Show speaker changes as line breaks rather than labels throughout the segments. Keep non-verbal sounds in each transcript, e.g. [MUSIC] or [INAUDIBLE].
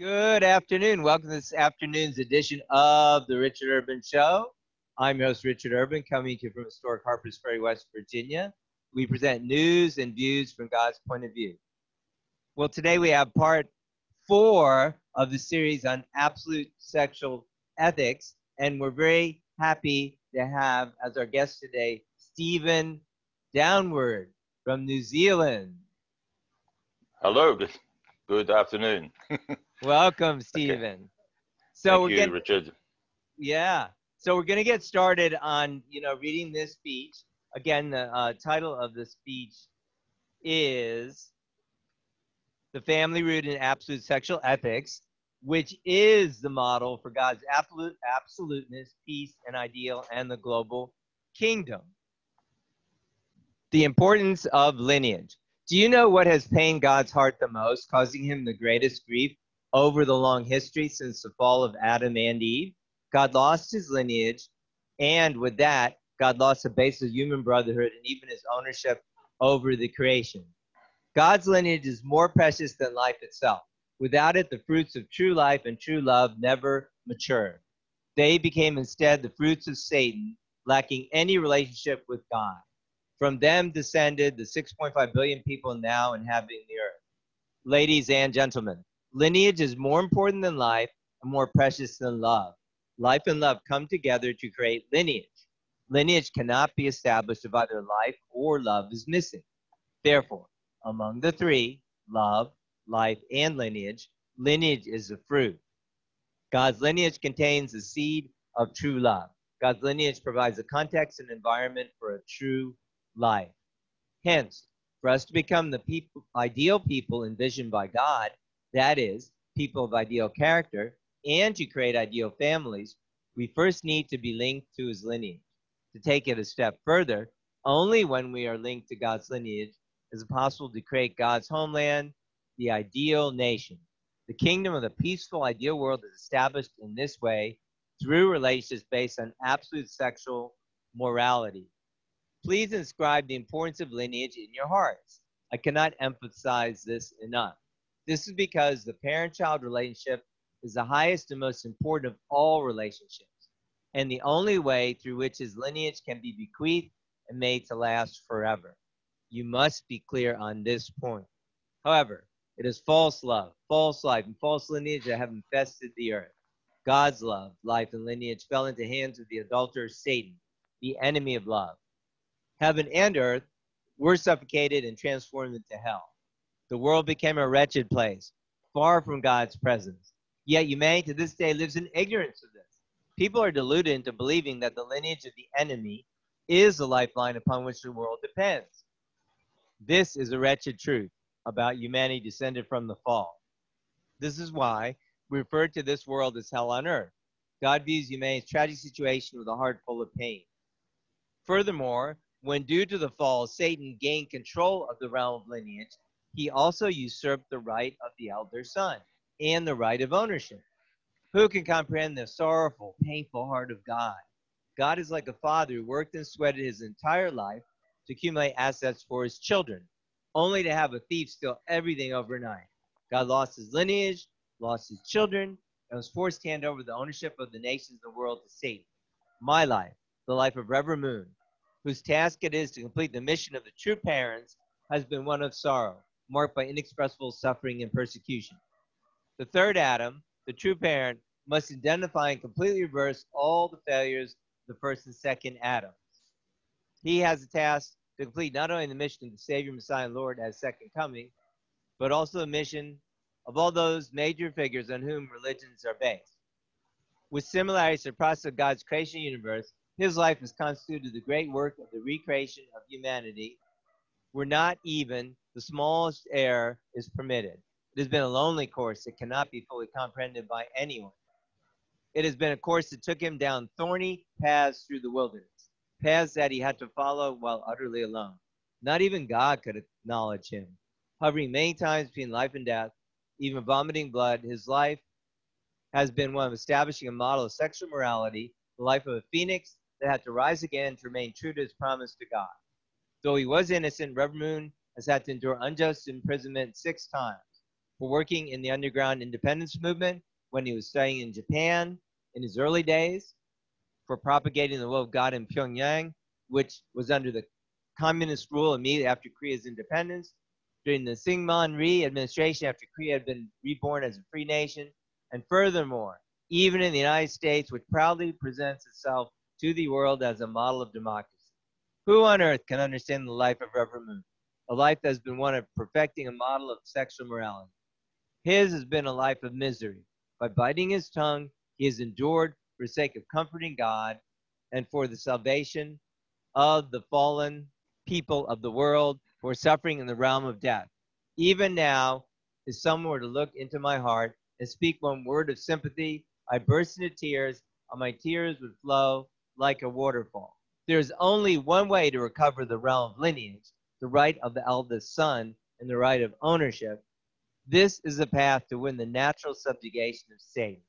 Good afternoon. Welcome to this afternoon's edition of the Richard Urban Show. I'm your host, Richard Urban, coming to you from historic Harpers Ferry, West Virginia. We present news and views from God's point of view. Well, today we have part four of the series on absolute sexual ethics, and we're very happy to have as our guest today Stephen Downward from New Zealand.
Hello, good, afternoon. [LAUGHS]
Welcome, Stephen. [LAUGHS] Okay. So
Thank
we're
you,
getting,
Richard.
Yeah. So we're going to get started on, you know, reading this speech. Again, the uh, title of the speech is The Family Rooted in Absolute Sexual Ethics, which is the model for God's absolute absoluteness, peace, and ideal, and the global kingdom. The importance of lineage. Do you know what has pained God's heart the most, causing him the greatest grief? Over the long history since the fall of Adam and Eve. God lost his lineage, and with that, God lost the base of human brotherhood and even his ownership over the creation. God's lineage is more precious than life itself. Without it, the fruits of true life and true love never mature. They became instead the fruits of Satan, lacking any relationship with God. From them descended the 6.5 billion people now inhabiting the earth. Ladies and gentlemen, Lineage is more important than life and more precious than love. Life and love come together to create lineage. Lineage cannot be established if either life or love is missing. Therefore, among the three, love, life, and lineage, lineage is the fruit. God's lineage contains the seed of true love. God's lineage provides a context and environment for a true life. Hence, for us to become the people, ideal people envisioned by God, that is, people of ideal character, and to create ideal families, we first need to be linked to his lineage. To take it a step further, only when we are linked to God's lineage is it possible to create God's homeland, the ideal nation. The kingdom of the peaceful, ideal world is established in this way through relations based on absolute sexual morality. Please inscribe the importance of lineage in your hearts. I cannot emphasize this enough. This is because the parent child relationship is the highest and most important of all relationships, and the only way through which his lineage can be bequeathed and made to last forever. You must be clear on this point. However, it is false love, false life, and false lineage that have infested the earth. God's love, life, and lineage fell into hands of the adulterer Satan, the enemy of love. Heaven and earth were suffocated and transformed into hell. The world became a wretched place, far from God's presence. Yet humanity to this day lives in ignorance of this. People are deluded into believing that the lineage of the enemy is the lifeline upon which the world depends. This is a wretched truth about humanity descended from the fall. This is why we refer to this world as hell on earth. God views humanity's tragic situation with a heart full of pain. Furthermore, when due to the fall, Satan gained control of the realm of lineage, he also usurped the right of the elder son and the right of ownership. Who can comprehend the sorrowful, painful heart of God? God is like a father who worked and sweated his entire life to accumulate assets for his children, only to have a thief steal everything overnight. God lost his lineage, lost his children, and was forced to hand over the ownership of the nations of the world to Satan. My life, the life of Reverend Moon, whose task it is to complete the mission of the true parents, has been one of sorrow marked by inexpressible suffering and persecution. The third Adam, the true parent, must identify and completely reverse all the failures of the first and second Adams. He has a task to complete not only the mission of the Savior, Messiah, and Lord as second coming, but also the mission of all those major figures on whom religions are based. With similarities to the process of God's creation universe, his life is constituted the great work of the recreation of humanity. We're not even the smallest error is permitted. It has been a lonely course that cannot be fully comprehended by anyone. It has been a course that took him down thorny paths through the wilderness, paths that he had to follow while utterly alone. Not even God could acknowledge him. Hovering many times between life and death, even vomiting blood, his life has been one of establishing a model of sexual morality, the life of a phoenix that had to rise again to remain true to his promise to God. Though he was innocent, Reverend Moon has had to endure unjust imprisonment six times. for working in the underground independence movement when he was studying in Japan in his early days, for propagating the will of God in Pyongyang, which was under the communist rule immediately after Korea's independence, during the Syngman Rhee administration after Korea had been reborn as a free nation, and furthermore, even in the United States, which proudly presents itself to the world as a model of democracy. Who on earth can understand the life of Reverend Moon? A life that has been one of perfecting a model of sexual morality. His has been a life of misery. By biting his tongue, he has endured for the sake of comforting God and for the salvation of the fallen people of the world who are suffering in the realm of death. Even now, if someone were to look into my heart and speak one word of sympathy, I burst into tears, and my tears would flow like a waterfall. There's only one way to recover the realm of lineage, the right of the eldest son, and the right of ownership. This is the path to win the natural subjugation of Satan,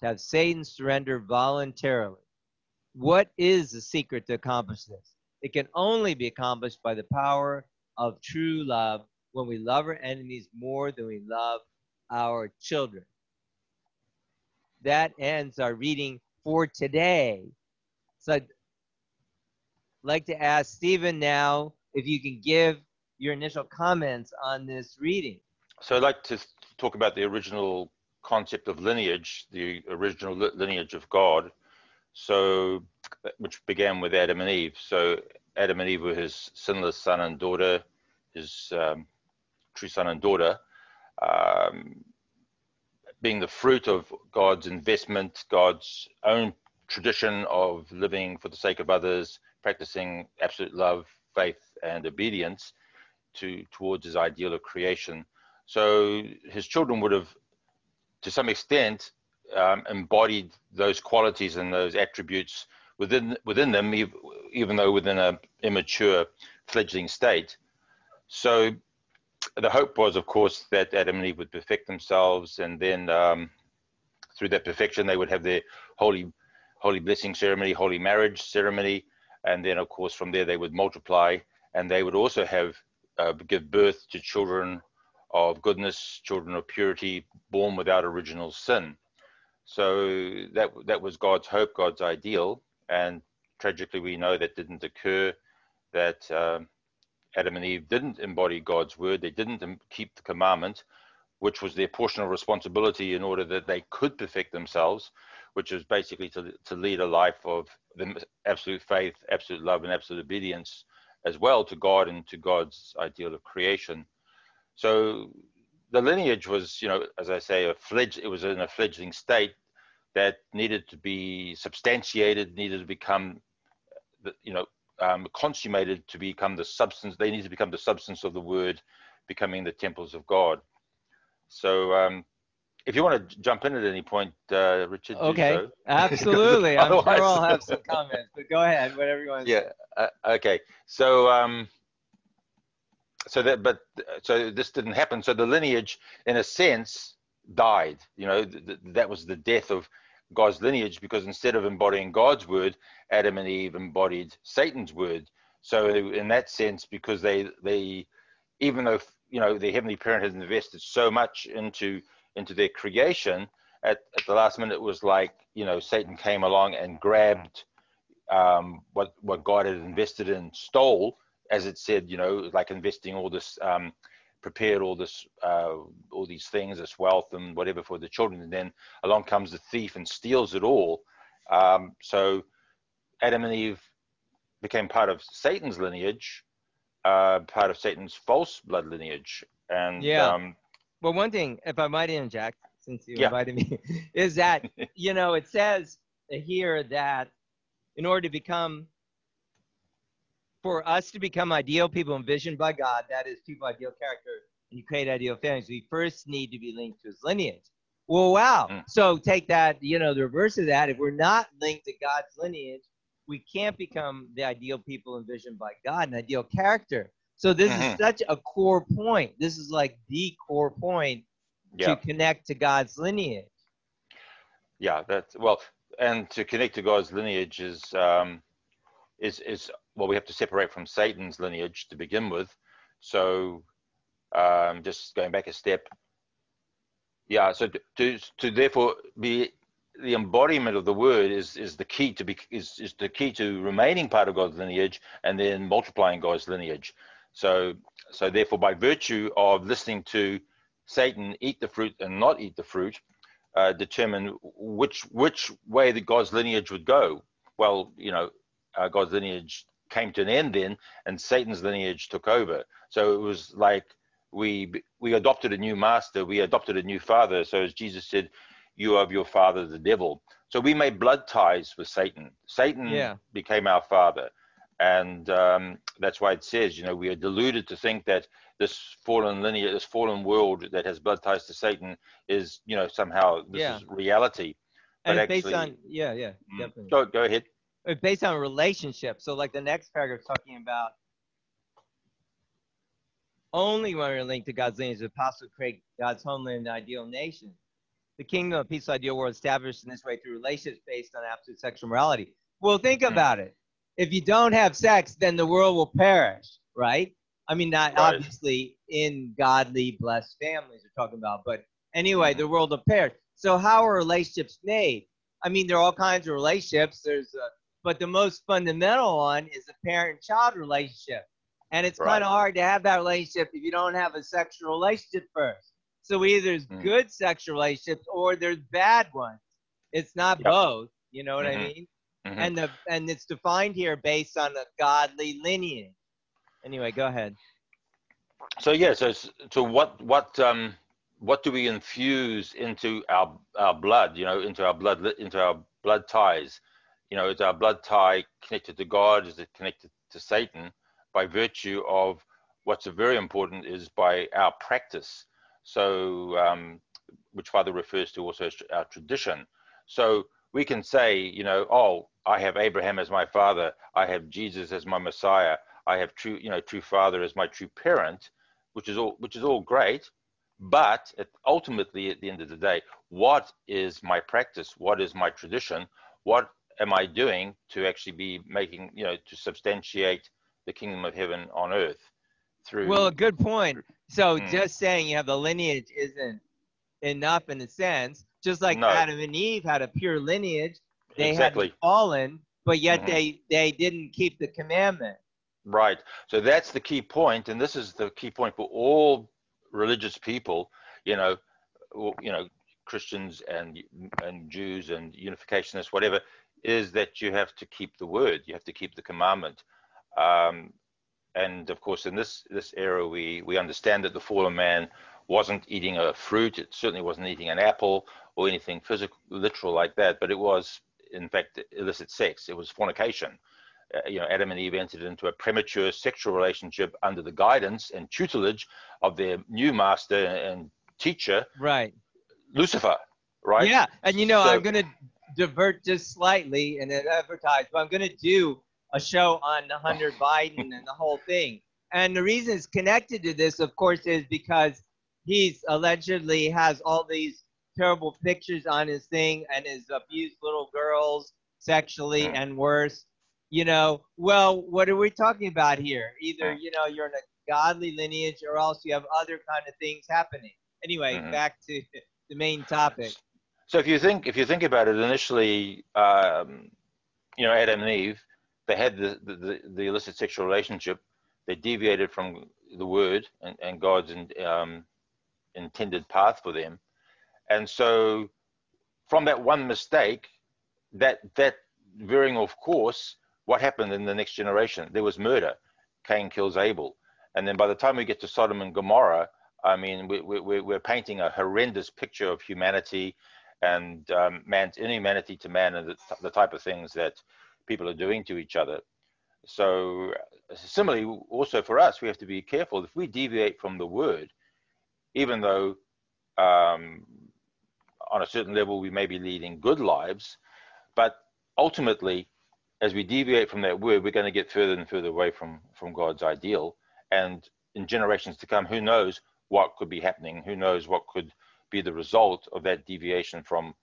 to have Satan surrender voluntarily. What is the secret to accomplish this? It can only be accomplished by the power of true love when we love our enemies more than we love our children. That ends our reading for today. So I'd like to ask Stephen now if you can give your initial comments on this reading.
So I'd like to talk about the original concept of lineage, the original lineage of God. So, which began with Adam and Eve. So Adam and Eve were his sinless son and daughter, his um, true son and daughter, um, being the fruit of God's investment, God's own tradition of living for the sake of others, practicing absolute love, faith, and obedience to towards his ideal of creation. So his children would have, to some extent, um, embodied those qualities and those attributes within within them, even though within a immature fledgling state. So the hope was, of course, that Adam and Eve would perfect themselves, and then um, through that perfection, they would have their holy holy blessing ceremony, holy marriage ceremony, and then, of course, from there they would multiply, and they would also have uh, give birth to children of goodness, children of purity, born without original sin. So that that was God's hope, God's ideal, and tragically we know that didn't occur. That um, Adam and Eve didn't embody God's word; they didn't keep the commandment, which was their portion of responsibility in order that they could perfect themselves, which is basically to to lead a life of absolute faith, absolute love, and absolute obedience as well to God and to God's ideal of creation. So the lineage was, you know, as I say, a fledge. It was in a fledgling state that needed to be substantiated, needed to become, you know, um, consummated to become the substance. They need to become the substance of the word, becoming the temples of God. So, um, if you want to jump in at any point, uh, Richard.
Okay,
so.
absolutely. [LAUGHS] I'm sure I'll have [LAUGHS] some comments, but go ahead, whatever you want.
Yeah. Uh, okay. So. Um, so that but so this didn't happen so the lineage in a sense died you know th- th- that was the death of god's lineage because instead of embodying god's word adam and eve embodied satan's word so in that sense because they they even though you know the heavenly parent has invested so much into into their creation at, at the last minute it was like you know satan came along and grabbed um, what what god had invested in stole as it said, you know, like investing all this, um, prepared all this, uh, all these things, this wealth and whatever for the children, and then along comes the thief and steals it all. Um, so Adam and Eve became part of Satan's lineage, uh, part of Satan's false blood lineage, and
yeah.
Um,
well, one thing, if I might interject, since you
yeah.
invited me, [LAUGHS] is that [LAUGHS] you know it says here that in order to become for us to become ideal people envisioned by God, that is, people ideal character, and you create ideal families, we first need to be linked to his lineage. Well, wow. Mm. So take that, you know, the reverse of that. If we're not linked to God's lineage, we can't become the ideal people envisioned by God, an ideal character. So this mm-hmm. is such a core point. This is like the core point yeah. to connect to God's lineage.
Yeah, that's well, and to connect to God's lineage is um, is is well, we have to separate from Satan's lineage to begin with. So, um, just going back a step, Yeah. So to, to to therefore be the embodiment of the word is is the key to be is is the key to remaining part of God's lineage and then multiplying God's lineage. So so therefore by virtue of listening to Satan eat the fruit and not eat the fruit, uh, determine which which way the God's lineage would go. Well, you know, uh, God's lineage came to an end then, and Satan's lineage took over. So it was like we we adopted a new master, we adopted a new father. So as Jesus said, "You are of your father, the devil." So we made blood ties with Satan. Satan
Yeah.
became our father, and um, that's why it says, you know, we are deluded to think that this fallen lineage, this fallen world that has blood ties to Satan, is you know somehow this
Yeah.
is reality.
and
But
it's based on yeah, yeah,
Mm.
definitely.
Go go ahead.
Based on relationships. So like the next paragraph talking about only when we're linked to God's lineage, the apostle create God's homeland and ideal nation. The kingdom of peace ideal world established in this way through relationships based on absolute sexual morality. Well, think
Hmm.
about it. If you don't have sex, then the world will perish, right? I mean, not
Right.
obviously in godly, blessed families we're talking about, but anyway, the world will perish. So how are relationships made? I mean, there are all kinds of relationships. There's a, but the most fundamental one is a parent-child relationship, and it's
Right.
kind of hard to have that relationship if you don't have a sexual relationship first. So either there's
Mm.
good sexual relationships or there's bad ones. It's not
Yep.
both. You know what I
Mhm.
mean?
Mhm.
And the and it's defined here based on a godly lineage. Anyway, go ahead.
So yeah, so so what what um what do we infuse into our our blood? You know, into our blood into our blood ties. You know, is our blood tie connected to God? Is it connected to Satan? By virtue of what's very important is by our practice. So um, which Father refers to also as our tradition. So we can say, you know, oh, I have Abraham as my father. I have Jesus as my Messiah. I have true, you know, true father as my true parent which is all which is all great but it, ultimately at the end of the day what is my practice what is my tradition what am i doing to actually be making you know to substantiate the kingdom of heaven on earth through
Well, a good point. So
Mm.
just saying you have the lineage isn't enough in a sense. Just like
No.
Adam and Eve had a pure lineage, they
exactly
hadn't fallen, but yet
Mhm.
they they didn't keep the commandment.
Right. So that's the key point, and this is the key point for all religious people. You know, you know, Christians and and Jews and unificationists, whatever, is that you have to keep the word. You have to keep the commandment. Um, and of course, in this this era, we we understand that the fallen man wasn't eating a fruit. It certainly wasn't eating an apple or anything physical, literal like that. But it was, in fact, illicit sex. It was fornication uh, you know, Adam and Eve entered into a premature sexual relationship under the guidance and tutelage of their new master and teacher,
Right.
Lucifer, right?
Yeah. And you know,
So-
I'm gonna divert just slightly and advertise, but I'm gonna do a show on Hunter [LAUGHS] Biden and the whole thing. And the reason it's connected to this, of course, is because he's allegedly has all these terrible pictures on his thing and has abused little girls sexually and worse. You know, well, what are we talking about here? Either, you know, you're in a godly lineage or else you have other kind of things happening. Anyway,
Mhm.
back to the main topic.
So if you think if you think about it, initially, um, you know, Adam and Eve, they had the, the, the, the illicit sexual relationship. They deviated from the word and, and God's in, um, intended path for them, and so from that one mistake, that that veering off course, what happened in the next generation? There was murder. Cain kills Abel, and then by the time we get to Sodom and Gomorrah, I mean, we, we, we're painting a horrendous picture of humanity and um, man's inhumanity to man and the, the type of things that people are doing to each other. So, similarly, also for us, we have to be careful. If we deviate from the word, even though um, on a certain level we may be leading good lives, but ultimately, as we deviate from that word, we're going to get further and further away from from God's ideal. And in generations to come, who knows what could be happening? Who knows what could be the result of that deviation from,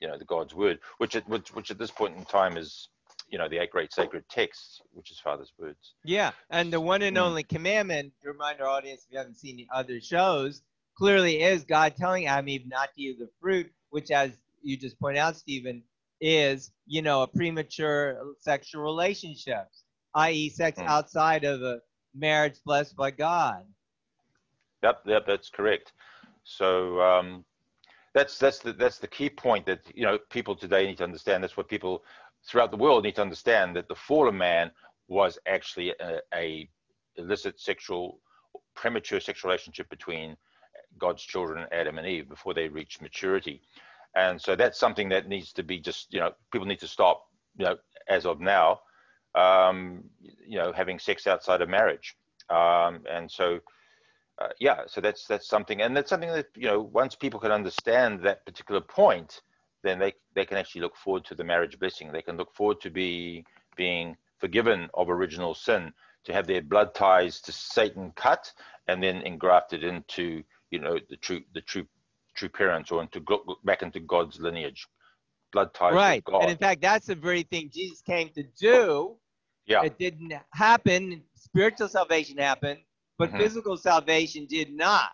you know, the God's word, which at which, which at this point in time is, you know, the eight great sacred texts, which is Father's words.
Yeah, and the one and
Mm.
only commandment to remind our audience if you haven't seen the other shows clearly is God telling Adam Eve not to eat the fruit, which, as you just pointed out, Stephen, is you know a premature sexual relationship, i.e., sex
Mm.
outside of a marriage blessed by God.
Yep, yep, that's correct. So um, that's that's the that's the key point that you know people today need to understand. That's what people throughout the world need to understand that the fallen man was actually a, a illicit sexual, premature sexual relationship between God's children, Adam and Eve, before they reach maturity. And so that's something that needs to be just you know people need to stop you know as of now, um, you know having sex outside of marriage. Um, and so uh, yeah, so that's that's something, and that's something that you know once people can understand that particular point, then they they can actually look forward to the marriage blessing. They can look forward to be being forgiven of original sin, to have their blood ties to Satan cut, and then engrafted into you know the true the true true parents or into back into God's lineage, blood ties
right.
with God.
And in fact, that's the very thing Jesus came to do.
yeah,
It didn't happen. Spiritual salvation happened, but
Mhm.
physical salvation did not.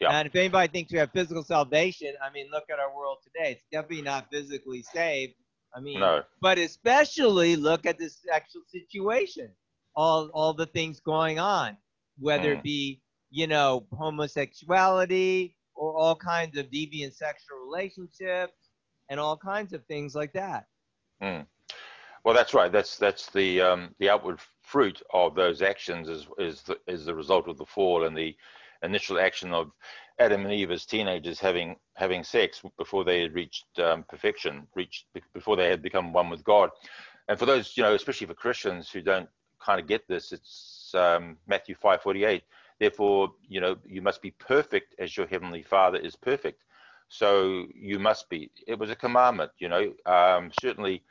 Yeah.
And if anybody thinks we have physical salvation, I mean, look at our world today. It's definitely not physically saved. I mean,
no,
but especially look at this actual situation. All all the things going on, whether it
Mm.
be you know homosexuality or all kinds of deviant sexual relationships and all kinds of things like that.
Well, that's right. That's that's the um, the outward fruit of those actions is is the, is the result of the fall and the initial action of Adam and Eve as teenagers having having sex before they had reached um, perfection, reached before they had become one with God. And for those, you know, especially for Christians who don't kind of get this, it's um, Matthew five forty eight. Therefore, you know, you must be perfect as your heavenly Father is perfect. So you must be. It was a commandment, you know. Um, certainly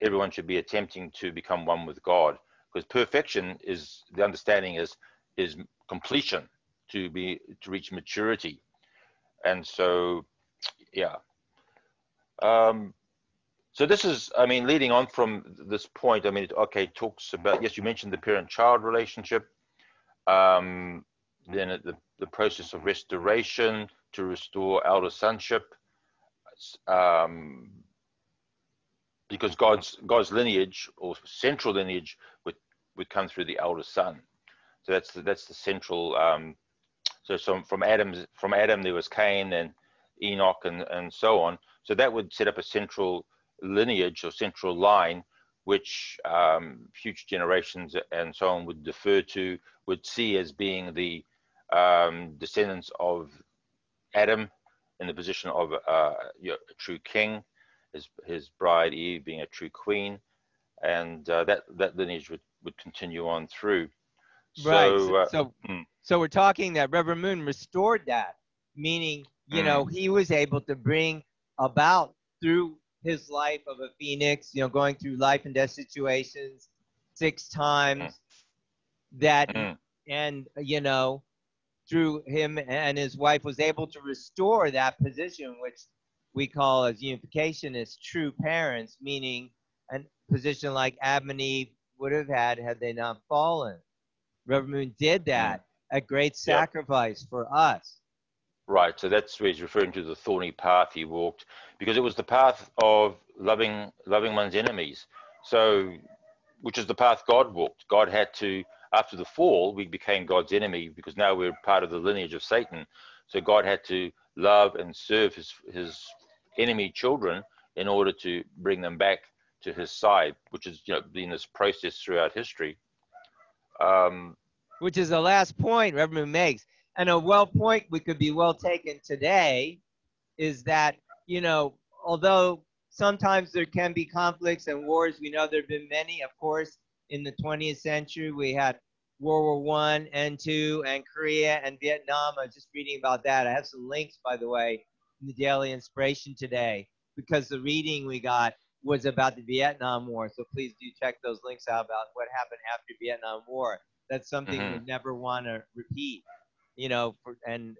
everyone should be attempting to become one with God because perfection is the understanding is is completion to be to reach maturity and so yeah um so this is i mean leading on from this point i mean it, okay talks about yes you mentioned the parent child relationship um then the the process of restoration to restore elder sonship um because God's God's lineage or central lineage would would come through the elder son. So that's the, that's the central. Um, so some from Adam's from Adam there was Cain and Enoch and and so on. So that would set up a central lineage or central line, which um, future generations and so on would defer to, would see as being the um, descendants of Adam in the position of uh, you know, a true king his his bride Eve being a true queen, and uh, that that lineage would, would continue on through.
right.
So,
So,
uh,
so,
mm.
so we're talking that Reverend Moon restored that, meaning, you know,
Mm.
he was able to bring about through his life of a phoenix, you know, going through life and death situations six times, that,
Mm.
and, you know, through him and his wife was able to restore that position, which we call as unification as true parents, meaning a position like Adam and Eve would have had had they not fallen. Reverend Moon did that a great sacrifice for us.
Right. So that's where he's referring to the thorny path he walked, because it was the path of loving loving one's enemies. So, which is the path God walked. God had to after the fall, we became God's enemy because now we're part of the lineage of Satan. So God had to love and serve his his enemy children in order to bring them back to his side, which has you know been this process throughout history. Um,
which is the last point Reverend makes. And a well point we could be well taken today is that, you know, although sometimes there can be conflicts and wars, we know there have been many. Of course, in the 20th century, we had World War One and Two, and Korea and Vietnam. I was just reading about that. I have some links, by the way, in the Daily Inspiration today, because the reading we got was about the Vietnam War. So please do check those links out about what happened after Vietnam War. That's something we
Mhm.
never want to repeat, you know. For, and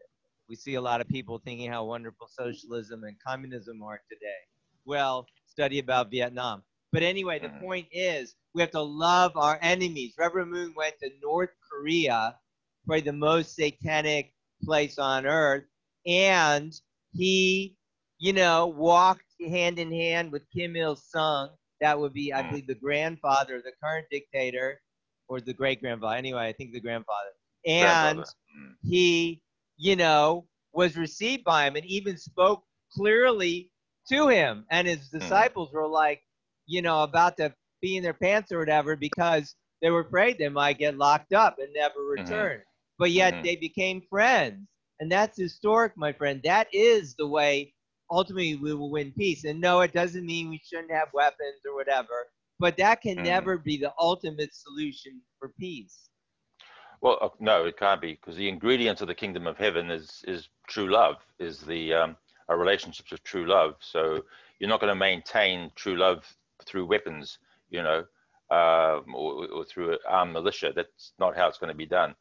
we see a lot of people thinking how wonderful socialism and communism are today. Well, study about Vietnam. But anyway, the
Mhm.
point is we have to love our enemies. Reverend Moon went to North Korea, probably the most satanic place on earth. And he, you know, walked hand in hand with Kim Il sung. That would be, I
Mm.
believe, the grandfather, of the current dictator, or the great grandfather. Anyway, I think the grandfather. And
Mm.
he, you know, was received by him and even spoke clearly to him. And his disciples were like, you know, about to be in their pants or whatever because they were afraid they might get locked up and never return. But yet
Mhm.
they became friends. And that's historic, my friend. That is the way ultimately we will win peace. And no, it doesn't mean we shouldn't have weapons or whatever, but that can
Mhm.
never be the ultimate solution for peace.
Well, uh, no, it can't be because the ingredients of the kingdom of heaven is is true love, is the um, our relationships of true love. So you're not going to maintain true love through weapons, you know, um, or, or through armed militia. That's not how it's going to be done.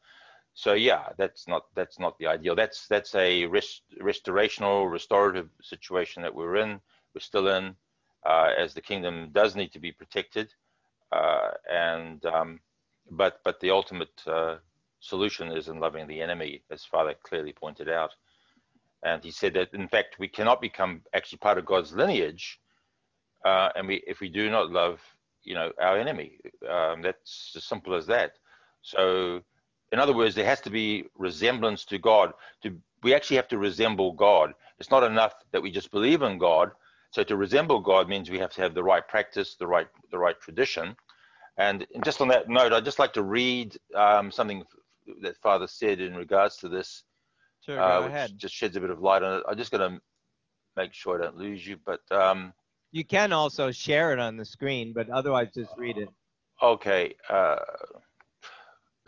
So yeah, that's not that's not the ideal. That's that's a rest, restorational, restorative situation that we're in. We're still in, uh, as the kingdom does need to be protected, uh, and um, but but the ultimate uh, solution is in loving the enemy, as Father clearly pointed out. And he said that in fact we cannot become actually part of God's lineage, uh, and we if we do not love, you know, our enemy. Um, that's as simple as that. So, in other words, there has to be resemblance to God. To we actually have to resemble God. It's not enough that we just believe in God. So to resemble God means we have to have the right practice, the right the right tradition. And just on that note, I'd just like to read um, something that Father said in regards to this,
Sure,
uh, which
ahead.
just sheds a bit of light on it. I'm just going to make sure I don't lose you. But um,
You can also share it on the screen, but otherwise just read it.
okay, uh,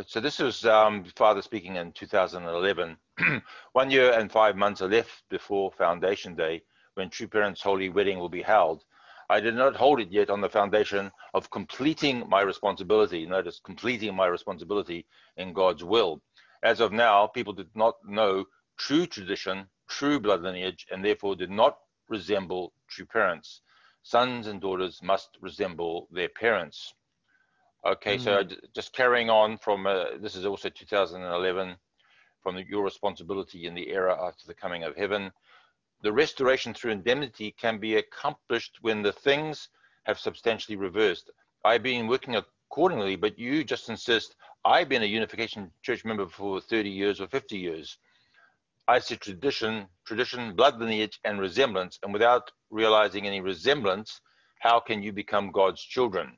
so this is um, Father speaking in 2011. [CLEARS THROAT] One year and five months are left before Foundation Day, when True Parents' Holy Wedding will be held. I did not hold it yet on the foundation of completing my responsibility. Notice, completing my responsibility in God's will. As of now, people did not know true tradition, true blood lineage, and therefore did not resemble true parents. Sons and daughters must resemble their parents. Okay, so just carrying on from uh, this is also 2011 from the, your responsibility in the era after the coming of heaven. The restoration through indemnity can be accomplished when the things have substantially reversed. I've been working accordingly, but you just insist I've been a Unification Church member for 30 years or 50 years. I see tradition, tradition, blood lineage, and resemblance, and without realizing any resemblance, how can you become God's children?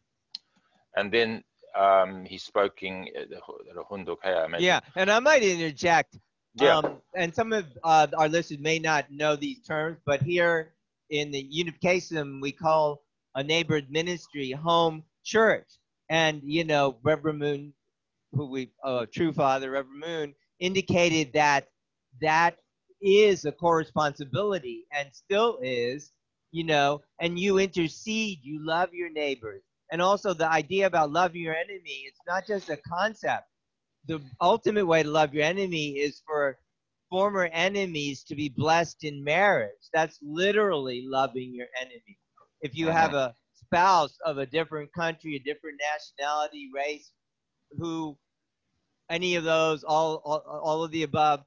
And then um, he's speaking imagine.
Yeah, and I might interject.
Yeah.
Um, and some of uh, our listeners may not know these terms, but here in the Unification, we call a neighborhood ministry home church. And, you know, Reverend Moon, who we, uh, True Father, Reverend Moon, indicated that that is a core responsibility and still is, you know, and you intercede, you love your neighbors. And also the idea about loving your enemy, it's not just a concept the ultimate way to love your enemy is for former enemies to be blessed in marriage. That's literally loving your enemy. If you have a spouse of a different country, a different nationality, race, who any of those, all, all, all of the above,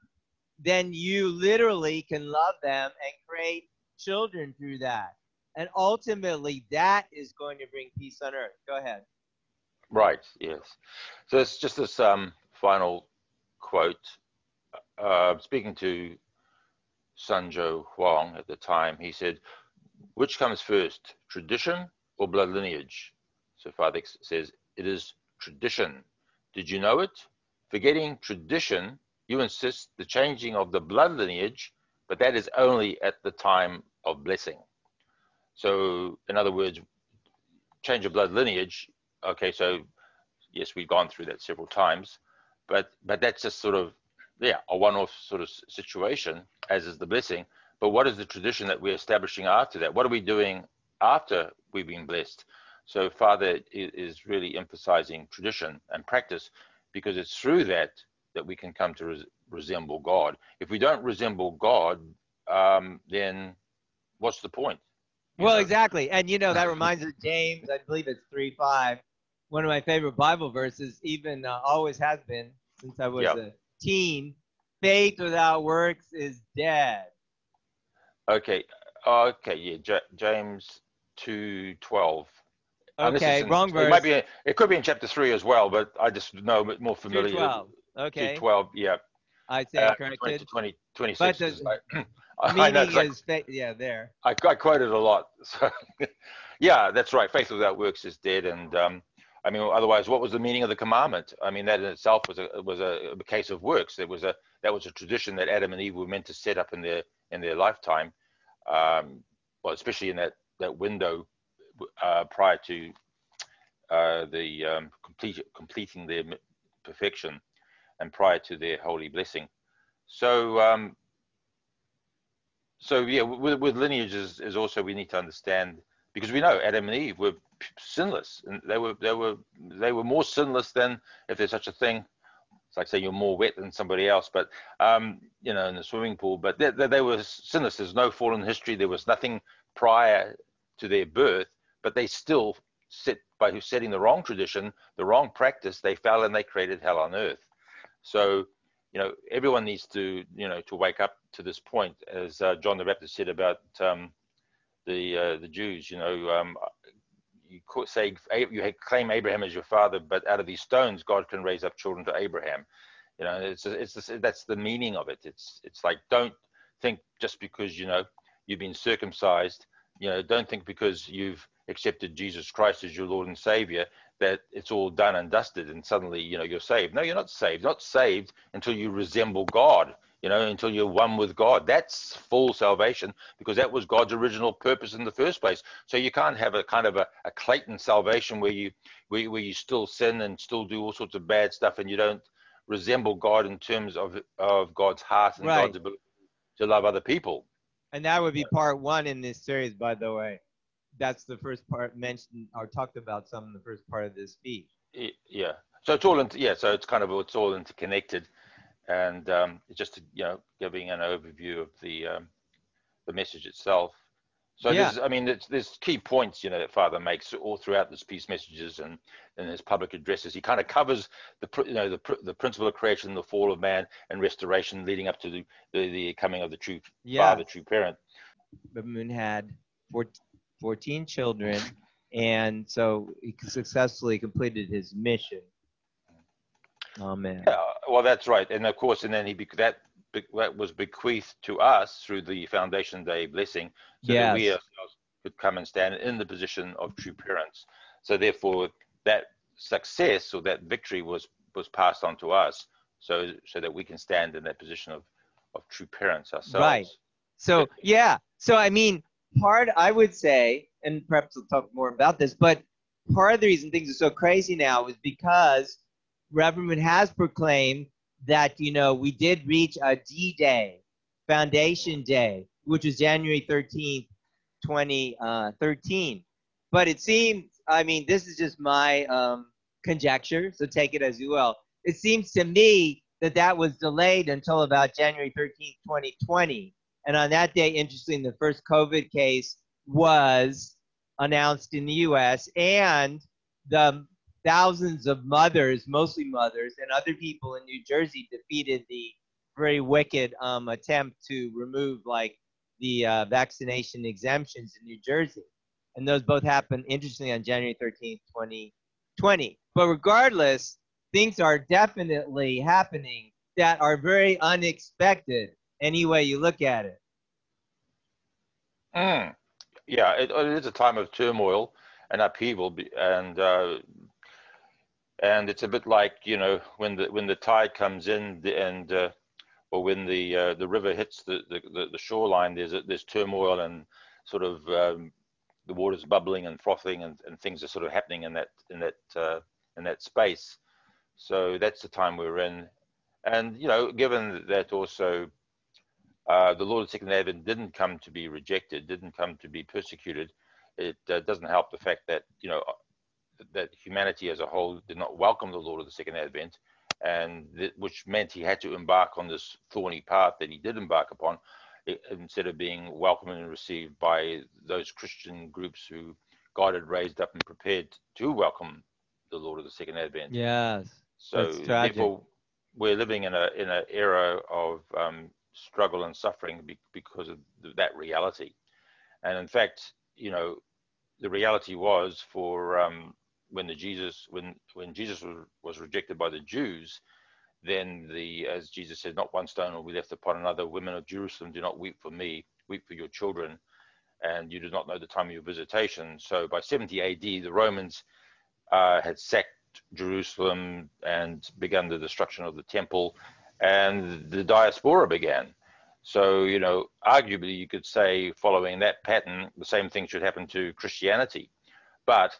then you literally can love them and create children through that. And ultimately, that is going to bring peace on earth. Go ahead.
Right. Yes. So it's just this um, final quote. Uh, speaking to Sun-jo Hwang at the time, he said, "Which comes first, tradition or blood lineage?" So Father says, "It is tradition. Did you know it? Forgetting tradition, you insist the changing of the blood lineage, but that is only at the time of blessing. So, in other words, change of blood lineage. Okay, so yes, we've gone through that several times, but but that's just sort of yeah a one-off sort of situation, as is the blessing. But what is the tradition that we're establishing after that? What are we doing after we've been blessed? So Father is really emphasizing tradition and practice because it's through that that we can come to res- resemble God. If we don't resemble God, um, then what's the point?
Well,
know?
exactly. And you know, that [LAUGHS] reminds us of James, I believe it's 3 5, one of my favorite Bible verses, even uh, always has been since I was
Yep.
a teen. faith without works is dead.
Okay. Okay. Yeah. J- James two twelve.
Okay,
in,
wrong verse.
It might be. It could be in chapter three as well, but I just know more familiar.
212. Okay.
Two twelve. Yeah.
I stand
Uh, 20
corrected.
to 20, 26
But the
is like, [CLEARS THROAT] I know, I-
fa- yeah, there.
I, I quoted a lot. [LAUGHS] So, yeah, that's right. Faith without works is dead. And um, I mean, otherwise, what was the meaning of the commandment? I mean, that in itself was a was a, case of works. It was a that was a tradition that Adam and Eve were meant to set up in their in their lifetime. Um, well, especially in that that window uh, prior to uh, the um, complete, completing their perfection and prior to their holy blessing. So, um, so yeah, with, with lineages is also we need to understand because we know Adam and Eve were sinless, and they were they were they were more sinless than if there's such a thing. It's like saying you're more wet than somebody else, but um, you know, in the swimming pool. But they, they, they were sinless. There's no fallen history. There was nothing prior to their birth, but they still set by setting the wrong tradition, the wrong practice. They fell and they created hell on earth. So you know, everyone needs to, you know, to wake up to this point, as uh, John the Baptist said about um, the uh, the Jews. You know, um, you say you claim Abraham as your father, but out of these stones, God can raise up children to Abraham. You know, it's it's that's the meaning of it. It's it's like don't think just because you know you've been circumcised. You know, don't think because you've accepted Jesus Christ as your Lord and Savior that it's all done and dusted and suddenly you know you're saved no you're not saved not saved until you resemble god you know until you're one with god that's full salvation because that was god's original purpose in the first place so you can't have a kind of a, a clayton salvation where you where, where you still sin and still do all sorts of bad stuff and you don't resemble god in terms of of god's heart and
Right.
god's ability to love other people
And that would be part one in this series, by the way. That's the first part mentioned or talked about some in the first part of this speech.
Yeah so it's all into yeah so it's kind of it's all interconnected and um just to, you know giving an overview of the um the message itself so
Yeah.
i mean it's, there's key points you know that father makes all throughout this peace messages and in his public addresses he kind of covers the you know the, the principle of creation the fall of man and restoration leading up to the the, the coming of the true
Yeah.
father true parent
The moon had four- 14 children, and so he successfully completed his mission. Oh, Amen.
Yeah, well, that's right, and of course, and then he that that was bequeathed to us through the Foundation Day blessing, so that we ourselves could come and stand in the position of true parents. So therefore, that success or that victory was was passed on to us, so so that we can stand in that position of of true parents ourselves.
Right. So yeah, so I mean, part I would say, and perhaps we'll talk more about this, but part of the reason things are so crazy now is because Reverend has proclaimed that you know we did reach a D-Day, Foundation Day, which was January thirteenth, twenty thirteen. But it seems, I mean, this is just my um, conjecture, so take it as you will. It seems to me that that was delayed until about January 13th, 2020. And on that day, interestingly, the first COVID case was announced in the US, and the thousands of mothers, mostly mothers, and other people in New Jersey defeated the very wicked um, attempt to remove like the uh, vaccination exemptions in New Jersey. And those both happened, interestingly, on January 13th, 2020. But regardless, things are definitely happening that are very unexpected any way you look at it.
Mm. Yeah, it, it is a time of turmoil and upheaval, and uh, and it's a bit like you know when the when the tide comes in the- and uh, or when the uh, the river hits the, the, the, shoreline, there's a, there's turmoil and sort of um, the water's bubbling and frothing and, and things are sort of happening in that in that uh, in that space. So that's the time we're in, and you know, given that also uh, the Lord of Second Advent didn't come to be rejected, didn't come to be persecuted. It uh, doesn't help the fact that you know that humanity as a whole did not welcome the Lord of the Second Advent, and th- which meant he had to embark on this thorny path that he did embark upon, i- instead of being welcomed and received by those Christian groups who God had raised up and prepared to welcome the Lord of the Second Advent.
Yes.
So therefore, we're living in a in an era of um, struggle and suffering be, because of that reality. And in fact, you know, the reality was for um, when the Jesus when when Jesus was, was rejected by the Jews, then the as Jesus said, not one stone will be left upon another. Women of Jerusalem, do not weep for me, weep for your children, and you do not know the time of your visitation. So by 70 A.D., the Romans uh, had sacked Jerusalem and begun the destruction of the temple, and the diaspora began. So, you know, arguably you could say, following that pattern, the same thing should happen to Christianity. But,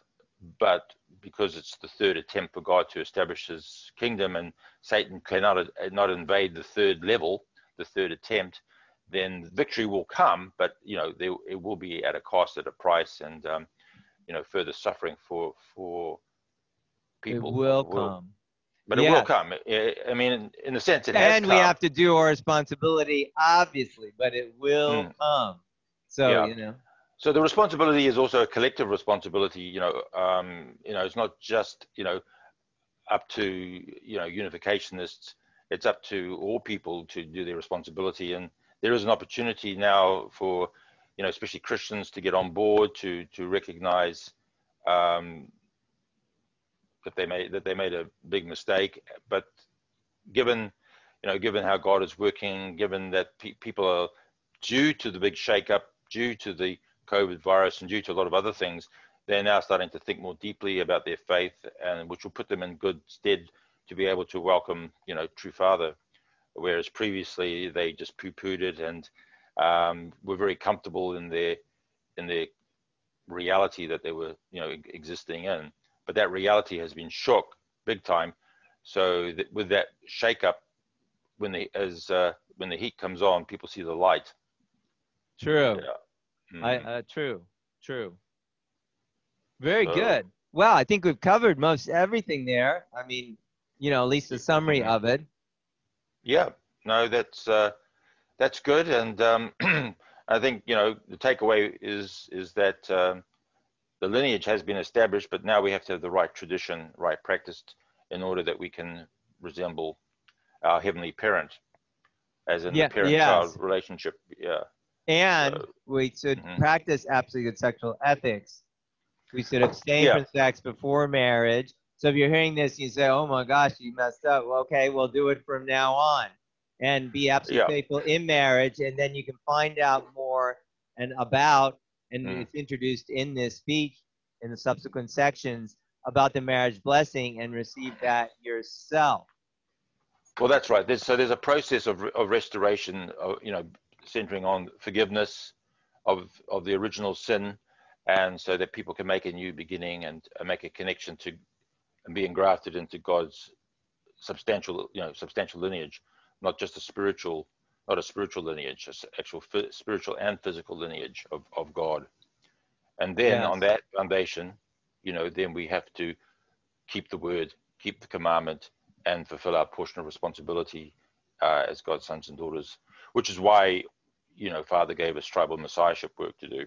but because it's the third attempt for God to establish His kingdom, and Satan cannot not invade the third level, the third attempt, then victory will come. But you know, there, it will be at a cost, at a price, and um, you know, further suffering for for people.
It will come.
But yes. it will come. I mean, in, in the sense it and has
And we have to do our responsibility, obviously, but it will mm. come. So, yeah. you know.
So the responsibility is also a collective responsibility. You know, um, you know, it's not just you know up to you know unificationists. It's up to all people to do their responsibility, and there is an opportunity now for you know, especially Christians, to get on board to to recognize um, that they made that they made a big mistake. But given you know, given how God is working, given that pe- people are due to the big shakeup, due to the COVID virus, and due to a lot of other things, they're now starting to think more deeply about their faith, and which will put them in good stead to be able to welcome, you know, true Father. Whereas previously they just poo-pooed it and um, were very comfortable in their in their reality that they were, you know, existing in but that reality has been shook big time. So that with that shake up, when the as uh, when the heat comes on, people see the light.
True. Yeah. I uh, true, true. Very good. Well, I think we've covered most everything there. I mean, you know, at least a summary mm-hmm. of it.
Yeah. No, that's uh, that's good, and um, [CLEARS THROAT] I think you know the takeaway is is that um, the lineage has been established, but now we have to have the right tradition, right practice in order that we can resemble our heavenly parent, as in yeah, the parent-child yes. relationship. Yeah.
And we should mm-hmm. practice absolute sexual ethics. We should abstain yeah. from sex before marriage. So if you're hearing this, and you say, "Oh my gosh, you messed up." Well, okay, we'll do it from now on, and be absolutely yeah. faithful in marriage, and then you can find out more and about and mm. it's introduced in this speech in the subsequent sections about the marriage blessing and receive that yourself.
Well, that's right. There's, so there's a process of, of restoration, of, you know, centering on forgiveness of of the original sin, and so that people can make a new beginning and make a connection to and be engrafted into God's substantial, you know, substantial lineage, not just a spiritual not a spiritual lineage, actual spiritual and physical lineage of, of God. And then yes. on that foundation, you know, then we have to keep the word, keep the commandment, and fulfill our portion of responsibility uh, as God's sons and daughters, which is why, you know, Father gave us tribal messiahship work to do.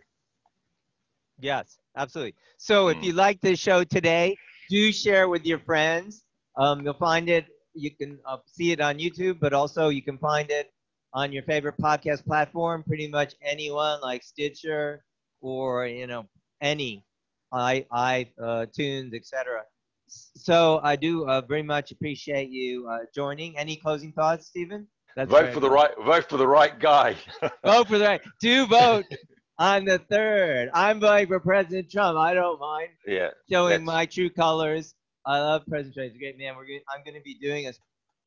Yes, absolutely. So mm. if you like this show today, do share with your friends. Um, you'll find it, you can uh, see it on YouTube, but also you can find it on your favorite podcast platform, pretty much anyone like Stitcher or you know any i i uh, tunes etc. So I do uh, very much appreciate you uh, joining. Any closing thoughts, Stephen?
That's vote for the right. Vote for the right guy. [LAUGHS]
vote for the right. Do vote [LAUGHS] on the third. I'm voting for President Trump. I don't mind.
Yeah.
Showing my true colors. I love President Trump. He's a great man. We're gonna, I'm going to be doing a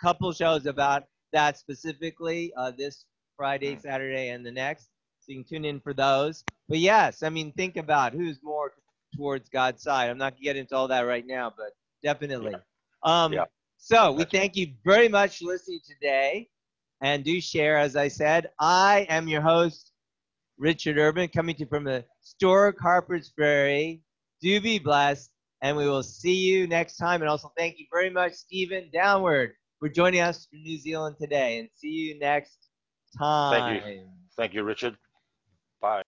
couple shows about that specifically uh, this Friday, mm. Saturday, and the next. So you can tune in for those. But yes, I mean, think about who's more towards God's side. I'm not going to get into all that right now, but definitely. Yeah. Um, yeah. So we thank you very much for listening today. And do share, as I said. I am your host, Richard Urban, coming to you from the historic Harper's Ferry. Do be blessed, and we will see you next time. And also thank you very much, Stephen Downward for joining us from New Zealand today. And see you next time.
Thank you. Thank you, Richard. Bye.